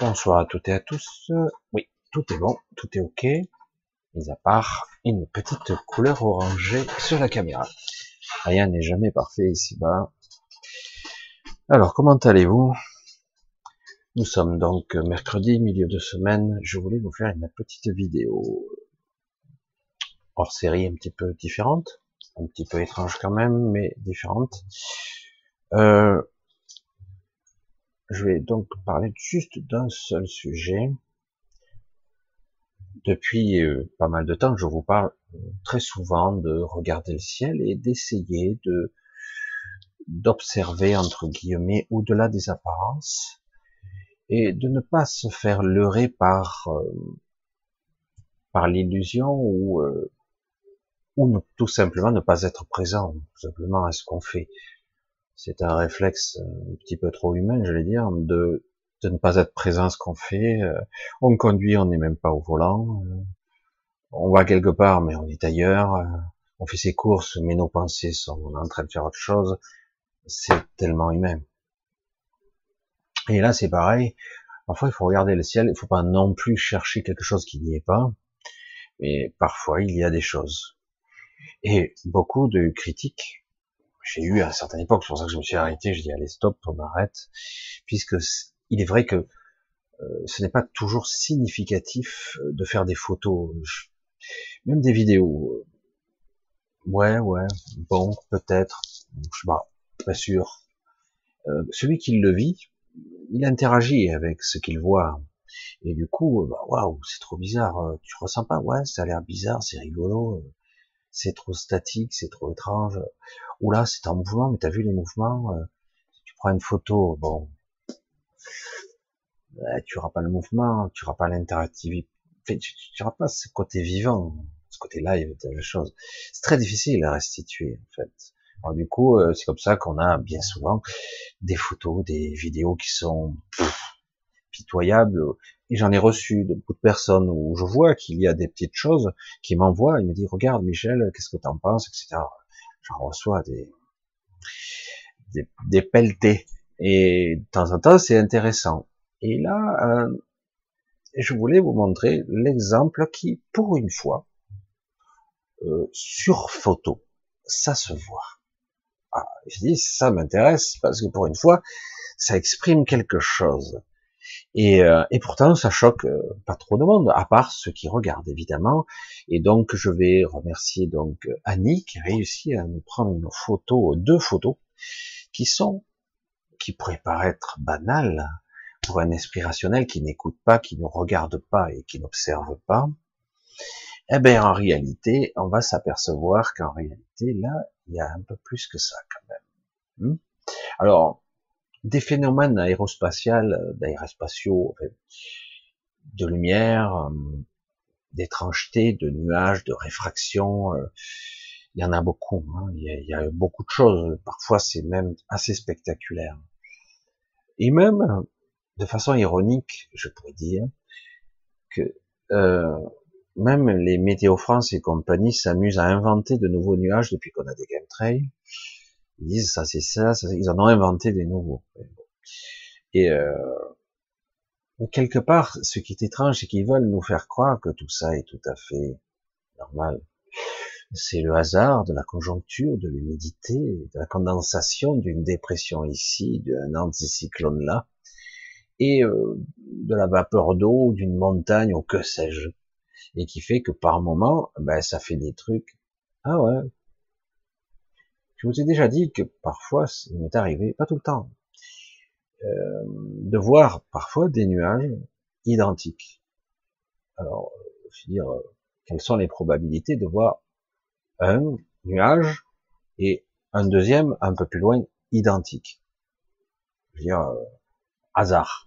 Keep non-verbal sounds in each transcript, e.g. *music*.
Bonsoir à toutes et à tous. Oui, tout est bon, tout est ok, mis à part une petite couleur orangée sur la caméra. Rien n'est jamais parfait ici-bas. Alors, comment allez-vous? Nous sommes donc mercredi, milieu de semaine. Je voulais vous faire une petite vidéo hors série un petit peu différente, un petit peu étrange quand même, mais différente. Euh, je vais donc parler juste d'un seul sujet. Depuis euh, pas mal de temps, je vous parle euh, très souvent de regarder le ciel et d'essayer de d'observer entre guillemets au-delà des apparences et de ne pas se faire leurrer par euh, par l'illusion ou ou tout simplement ne pas être présent tout simplement à ce qu'on fait c'est un réflexe un petit peu trop humain, je vais dire, de, de ne pas être présent à ce qu'on fait. Euh, on conduit, on n'est même pas au volant. Euh, on va quelque part, mais on est ailleurs. Euh, on fait ses courses, mais nos pensées sont en train de faire autre chose. C'est tellement humain. Et là, c'est pareil. Parfois, il faut regarder le ciel. Il faut pas non plus chercher quelque chose qui n'y est pas. Mais parfois, il y a des choses. Et beaucoup de critiques j'ai eu à certaine époque, c'est pour ça que je me suis arrêté, je dis allez stop, on arrête, puisque il est vrai que euh, ce n'est pas toujours significatif euh, de faire des photos, même des vidéos. Ouais, ouais, bon, peut-être, je sais pas, pas sûr. Euh, celui qui le vit, il interagit avec ce qu'il voit. Et du coup, bah, waouh, c'est trop bizarre. Tu ressens pas? Ouais, ça a l'air bizarre, c'est rigolo c'est trop statique, c'est trop étrange. Ou là, c'est en mouvement, mais t'as vu les mouvements euh, Tu prends une photo, bon, tu n'auras pas le mouvement, tu n'auras pas l'interactivité, tu n'auras pas ce côté vivant, ce côté live de la chose. C'est très difficile à restituer, en fait. Alors, du coup, euh, c'est comme ça qu'on a bien souvent des photos, des vidéos qui sont pitoyables, et j'en ai reçu de beaucoup de personnes où je vois qu'il y a des petites choses qui m'envoient, il me dit regarde Michel, qu'est-ce que tu en penses, etc. J'en reçois des, des, des pelletés. Et de temps en temps, c'est intéressant. Et là, euh, je voulais vous montrer l'exemple qui, pour une fois, euh, sur photo, ça se voit. Ah, je dis, ça m'intéresse parce que pour une fois, ça exprime quelque chose. Et, euh, et pourtant, ça choque euh, pas trop de monde, à part ceux qui regardent évidemment. Et donc, je vais remercier donc Annie qui a réussi à nous prendre une photo, deux photos, qui sont, qui pourraient paraître banales pour un esprit rationnel qui n'écoute pas, qui ne regarde pas et qui n'observe pas. Eh bien, en réalité, on va s'apercevoir qu'en réalité, là, il y a un peu plus que ça quand même. Hmm? Alors, des phénomènes aérospatiales, euh, d'aérospatiaux, de lumière, euh, d'étrangeté, de nuages, de réfraction. Euh, il y en a beaucoup. Hein. Il, y a, beaucoup de choses. Parfois, c'est même assez spectaculaire. Et même, de façon ironique, je pourrais dire que même les Météo France et compagnie s'amusent à inventer de nouveaux nuages depuis qu'on a des chemtrails. Ils disent ça c'est ça, ils en ont inventé des nouveaux. Et euh, quelque part, ce qui est étrange, c'est qu'ils veulent nous faire croire que tout ça est tout à fait normal. C'est le hasard de la conjoncture, de l'humidité, de la condensation d'une dépression ici, d'un anticyclone là, et euh, de la vapeur d'eau d'une montagne ou que sais-je, et qui fait que par moment, ben ça fait des trucs. Ah ouais, je vous ai déjà dit que parfois, il m'est arrivé, pas tout le temps, euh, de voir parfois des nuages identiques. Alors, je veux dire, quelles sont les probabilités de voir un nuage et un deuxième un peu plus loin identique? Je veux dire, euh, hasard.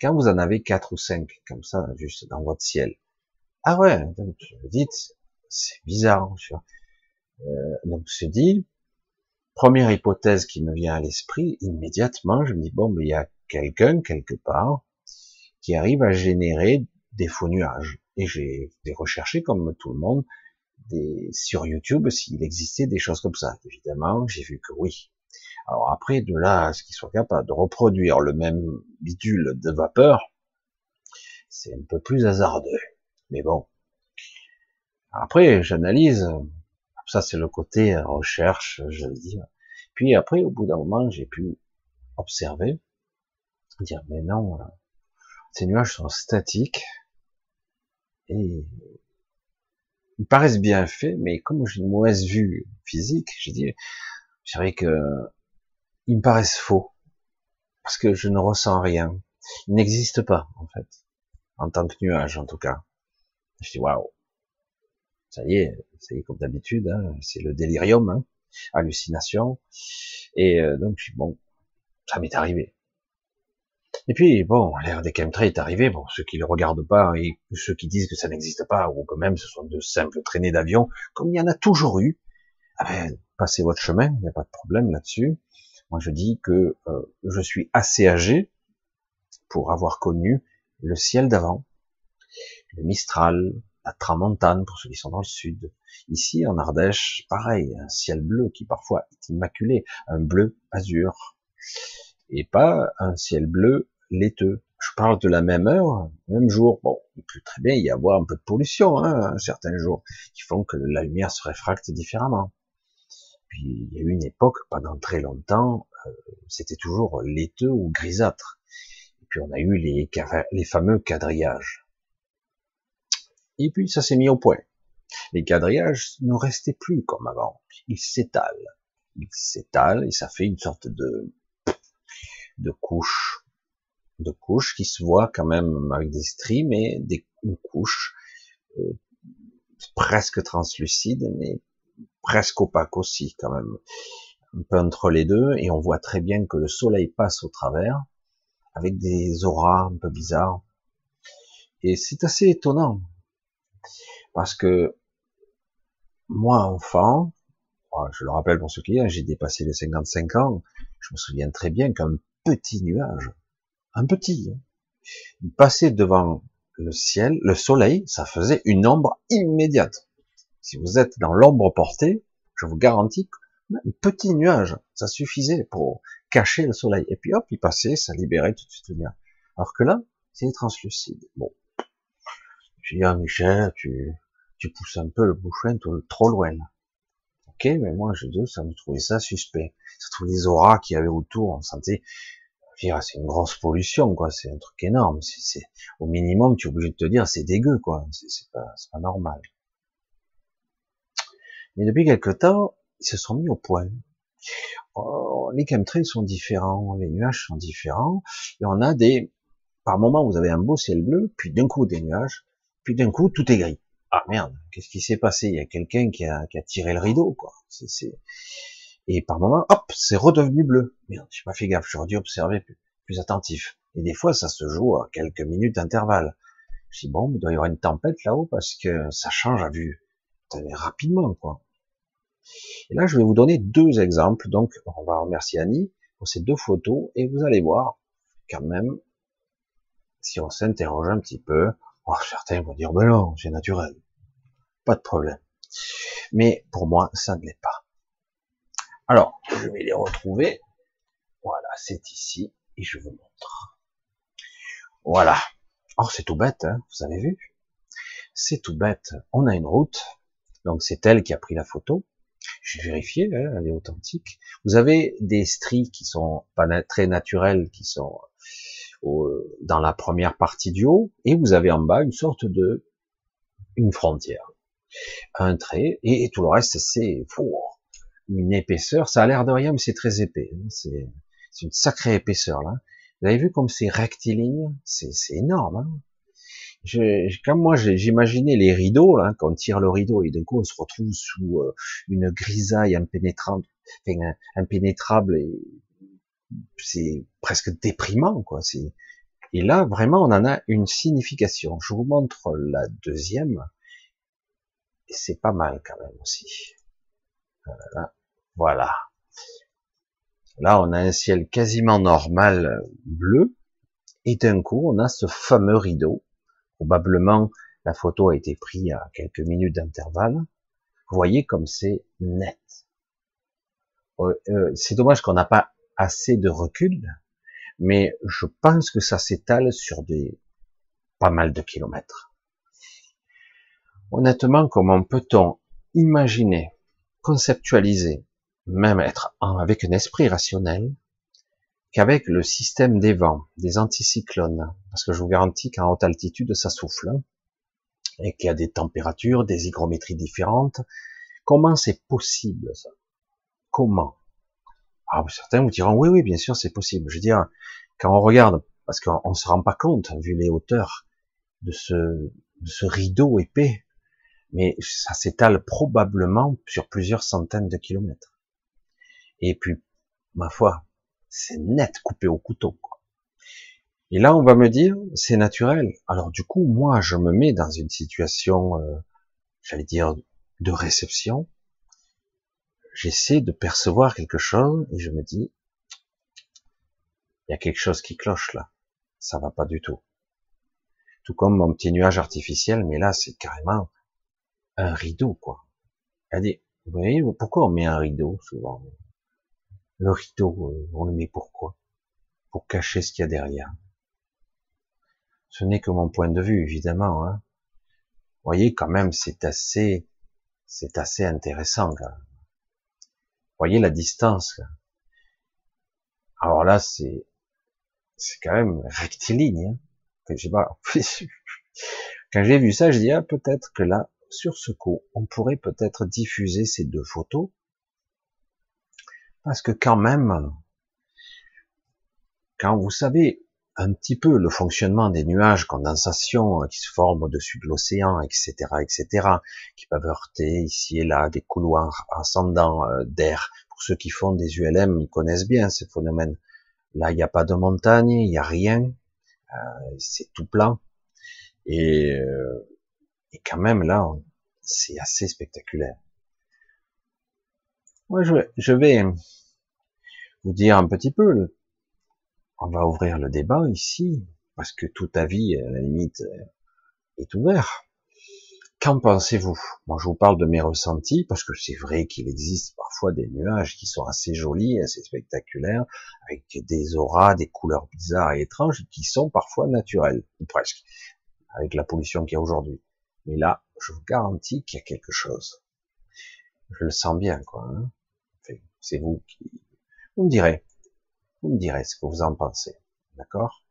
quand vous en avez quatre ou cinq, comme ça, juste dans votre ciel, ah ouais, donc vous dites, c'est bizarre. Euh, donc se dit, Première hypothèse qui me vient à l'esprit, immédiatement, je me dis, bon, mais il y a quelqu'un quelque part qui arrive à générer des faux nuages. Et j'ai recherché, comme tout le monde, sur YouTube s'il existait des choses comme ça. Évidemment, j'ai vu que oui. Alors après, de là à ce qu'il soit capable de reproduire le même bidule de vapeur, c'est un peu plus hasardeux. Mais bon. Après, j'analyse. Ça, c'est le côté recherche, je le dis. Puis après, au bout d'un moment, j'ai pu observer, dire, mais non, ces nuages sont statiques et ils paraissent bien faits, mais comme j'ai une mauvaise vue physique, j'ai dit, je dirais que ils me paraissent faux parce que je ne ressens rien. Ils n'existent pas en fait, en tant que nuage en tout cas. Je dis waouh, ça y est, c'est comme d'habitude, hein, c'est le délirium, hein, hallucination. Et euh, donc bon, ça m'est arrivé. Et puis, bon, l'ère des chemtrails est arrivée, bon, ceux qui le regardent pas, et ceux qui disent que ça n'existe pas, ou quand même ce sont de simples traînées d'avion, comme il y en a toujours eu, ah ben, passez votre chemin, il n'y a pas de problème là-dessus. Moi, je dis que euh, je suis assez âgé pour avoir connu le ciel d'avant, le Mistral, la Tramontane pour ceux qui sont dans le sud. Ici, en Ardèche, pareil, un ciel bleu qui parfois est immaculé, un bleu azur, et pas un ciel bleu laiteux. Je parle de la même heure, même jour. Bon, il peut très bien y avoir un peu de pollution, hein, certains jours, qui font que la lumière se réfracte différemment. Puis il y a eu une époque, pendant très longtemps, euh, c'était toujours laiteux ou grisâtre. Et puis on a eu les, les fameux quadrillages. Et puis ça s'est mis au point. Les quadrillages ne restaient plus comme avant. Ils s'étalent. Ils s'étalent et ça fait une sorte de, de couche de couches qui se voient quand même avec des stries, mais des une couche euh, presque translucide, mais presque opaque aussi quand même, un peu entre les deux, et on voit très bien que le soleil passe au travers, avec des auras un peu bizarres, et c'est assez étonnant, parce que moi enfant, je le rappelle pour ceux qui j'ai dépassé les 55 ans, je me souviens très bien qu'un petit nuage, un petit. Hein. Il passait devant le ciel, le soleil, ça faisait une ombre immédiate. Si vous êtes dans l'ombre portée, je vous garantis un petit nuage, ça suffisait pour cacher le soleil. Et puis hop, il passait, ça libérait tout de suite le nuage. Alors que là, c'est translucide. Bon. Je dis, ah, Michel, tu, tu pousses un peu le bouchon trop loin. Ok, mais moi, je dis, ça me trouvait ça suspect. Surtout les auras qu'il y avait autour, on sentait, c'est une grosse pollution, quoi. C'est un truc énorme. Au minimum, tu es obligé de te dire, c'est dégueu, quoi. C'est, pas, pas normal. Mais depuis quelque temps, ils se sont mis au point. Oh, les chemtrails sont différents, les nuages sont différents, et on a des, par moment, vous avez un beau ciel bleu, puis d'un coup des nuages, puis d'un coup tout est gris. Ah merde, qu'est-ce qui s'est passé? Il y a quelqu'un qui a, qui a tiré le rideau, quoi. C'est, et par moment, hop, c'est redevenu bleu. Merde, j'ai pas fait gaffe, j'aurais dû observer plus, plus attentif. Et des fois, ça se joue à quelques minutes d'intervalle. Je dis, bon, il doit y avoir une tempête là-haut parce que ça change à vue. rapidement, quoi. Et là, je vais vous donner deux exemples. Donc, on va remercier Annie pour ces deux photos et vous allez voir, quand même, si on s'interroge un petit peu, oh, certains vont dire, ben non, c'est naturel. Pas de problème. Mais pour moi, ça ne l'est pas. Alors, je vais les retrouver. Voilà, c'est ici, et je vous montre. Voilà. Oh, c'est tout bête, hein, vous avez vu? C'est tout bête. On a une route, donc c'est elle qui a pris la photo. J'ai vérifié, hein, elle est authentique. Vous avez des stries qui sont pas très naturelles, qui sont dans la première partie du haut, et vous avez en bas une sorte de une frontière, un trait, et, tout le reste c'est une épaisseur. Ça a l'air de rien, mais c'est très épais. Hein. C'est une sacrée épaisseur là. Vous avez vu comme c'est rectiligne? C'est énorme. Hein je, comme moi j'imaginais les rideaux, là, quand on tire le rideau et d'un coup on se retrouve sous euh, une grisaille impénétrable, enfin, impénétrable et c'est presque déprimant quoi. C'est et là vraiment on en a une signification. Je vous montre la deuxième et c'est pas mal quand même aussi. Voilà. Voilà. Là, on a un ciel quasiment normal bleu, et d'un coup, on a ce fameux rideau. Probablement, la photo a été prise à quelques minutes d'intervalle. Vous voyez comme c'est net. Euh, euh, c'est dommage qu'on n'a pas assez de recul, mais je pense que ça s'étale sur des pas mal de kilomètres. Honnêtement, comment peut-on imaginer, conceptualiser, même être avec un esprit rationnel, qu'avec le système des vents, des anticyclones, parce que je vous garantis qu'en haute altitude, ça souffle, hein, et qu'il y a des températures, des hygrométries différentes, comment c'est possible ça? Comment? Ah, certains vous diront oui, oui, bien sûr, c'est possible. Je veux dire, quand on regarde, parce qu'on ne se rend pas compte, vu les hauteurs de ce, de ce rideau épais, mais ça s'étale probablement sur plusieurs centaines de kilomètres. Et puis, ma foi, c'est net coupé au couteau. Et là, on va me dire, c'est naturel. Alors du coup, moi, je me mets dans une situation, euh, j'allais dire, de réception. J'essaie de percevoir quelque chose et je me dis, il y a quelque chose qui cloche là. Ça va pas du tout. Tout comme mon petit nuage artificiel, mais là, c'est carrément un rideau, quoi. Elle vous voyez, pourquoi on met un rideau souvent? Le rideau, euh, on le met pourquoi Pour cacher ce qu'il y a derrière. Ce n'est que mon point de vue, évidemment. Hein. Vous voyez, quand même, c'est assez, c'est assez intéressant. Voyez la distance. Alors là, c'est, c'est quand même rectiligne. Hein. *laughs* Quand j'ai vu ça, je dis ah peut-être que là, sur ce coup, on pourrait peut-être diffuser ces deux photos, parce que quand même, quand vous savez un petit peu le fonctionnement des nuages, condensation euh, qui se forment au-dessus de l'océan, etc., etc., qui peuvent heurter ici et là des couloirs ascendants euh, d'air. Pour ceux qui font des ULM, ils connaissent bien ces phénomènes. Là, il n'y a pas de montagne, il n'y a rien, euh, c'est tout plat. Et et quand même, là, c'est assez spectaculaire. Moi, je, vais vous dire un petit peu, on va ouvrir le débat ici, parce que tout avis, à la limite, est ouvert. Qu'en pensez-vous? Moi, je vous parle de mes ressentis, parce que c'est vrai qu'il existe parfois des nuages qui sont assez jolis, assez spectaculaires, avec des auras, des couleurs bizarres et étranges, qui sont parfois naturelles, ou presque, avec la pollution qu'il y a aujourd'hui. Mais là, je vous garantis qu'il y a quelque chose. Je le sens bien, quoi. Hein. c'est vous qui... Vous me direz. Vous me direz ce que vous en pensez. D'accord?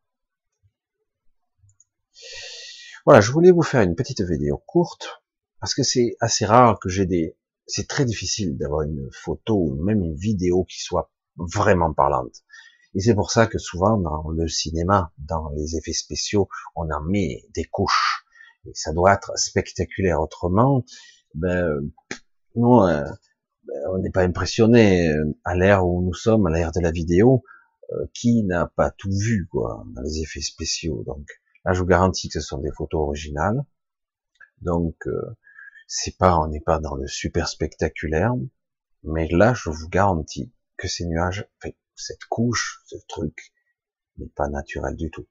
Voilà, je voulais vous faire une petite vidéo courte, parce que c'est assez rare que j'ai des... C'est très difficile d'avoir une photo ou même une vidéo qui soit vraiment parlante. Et c'est pour ça que souvent dans le cinéma, dans les effets spéciaux, on en met des couches ça doit être spectaculaire. Autrement, ben, nous, euh, ben, on n'est pas impressionné euh, à l'ère où nous sommes, à l'ère de la vidéo, euh, qui n'a pas tout vu quoi dans les effets spéciaux. Donc là, je vous garantis que ce sont des photos originales. Donc c'est pas, on n'est pas dans le super spectaculaire, mais là, je vous garantis que ces nuages, cette couche, ce truc, n'est pas naturel du tout.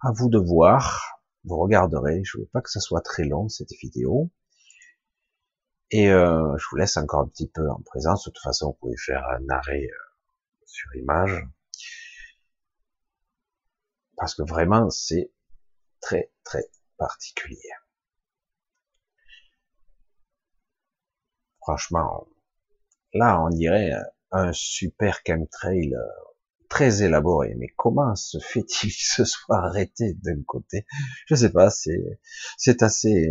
À vous de voir vous regarderez. Je veux pas que ça soit très long cette vidéo. Et euh, je vous laisse encore un petit peu en présence. De toute façon, vous pouvez faire un arrêt euh, sur image. Parce que vraiment, c'est très, très particulier. Franchement, là, on dirait un super chemtrail euh, très élaboré. Mais comment se fait-il ce soit arrêté d'un côté? Je sais pas, c'est c'est assez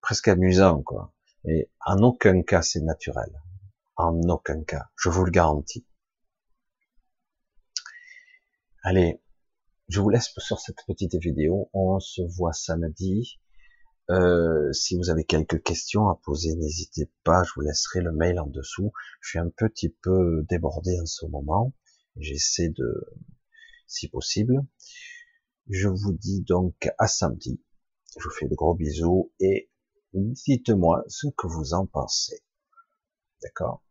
presque amusant quoi. Mais en aucun cas c'est naturel. En aucun cas, je vous le garantis. Allez, je vous laisse sur cette petite vidéo. On se voit samedi. Euh, si vous avez quelques questions à poser, n'hésitez pas. Je vous laisserai le mail en dessous. Je suis un petit peu débordé en ce moment. J'essaie de, si possible. Je vous dis donc à samedi. Je vous fais de gros bisous et dites-moi ce que vous en pensez. D'accord?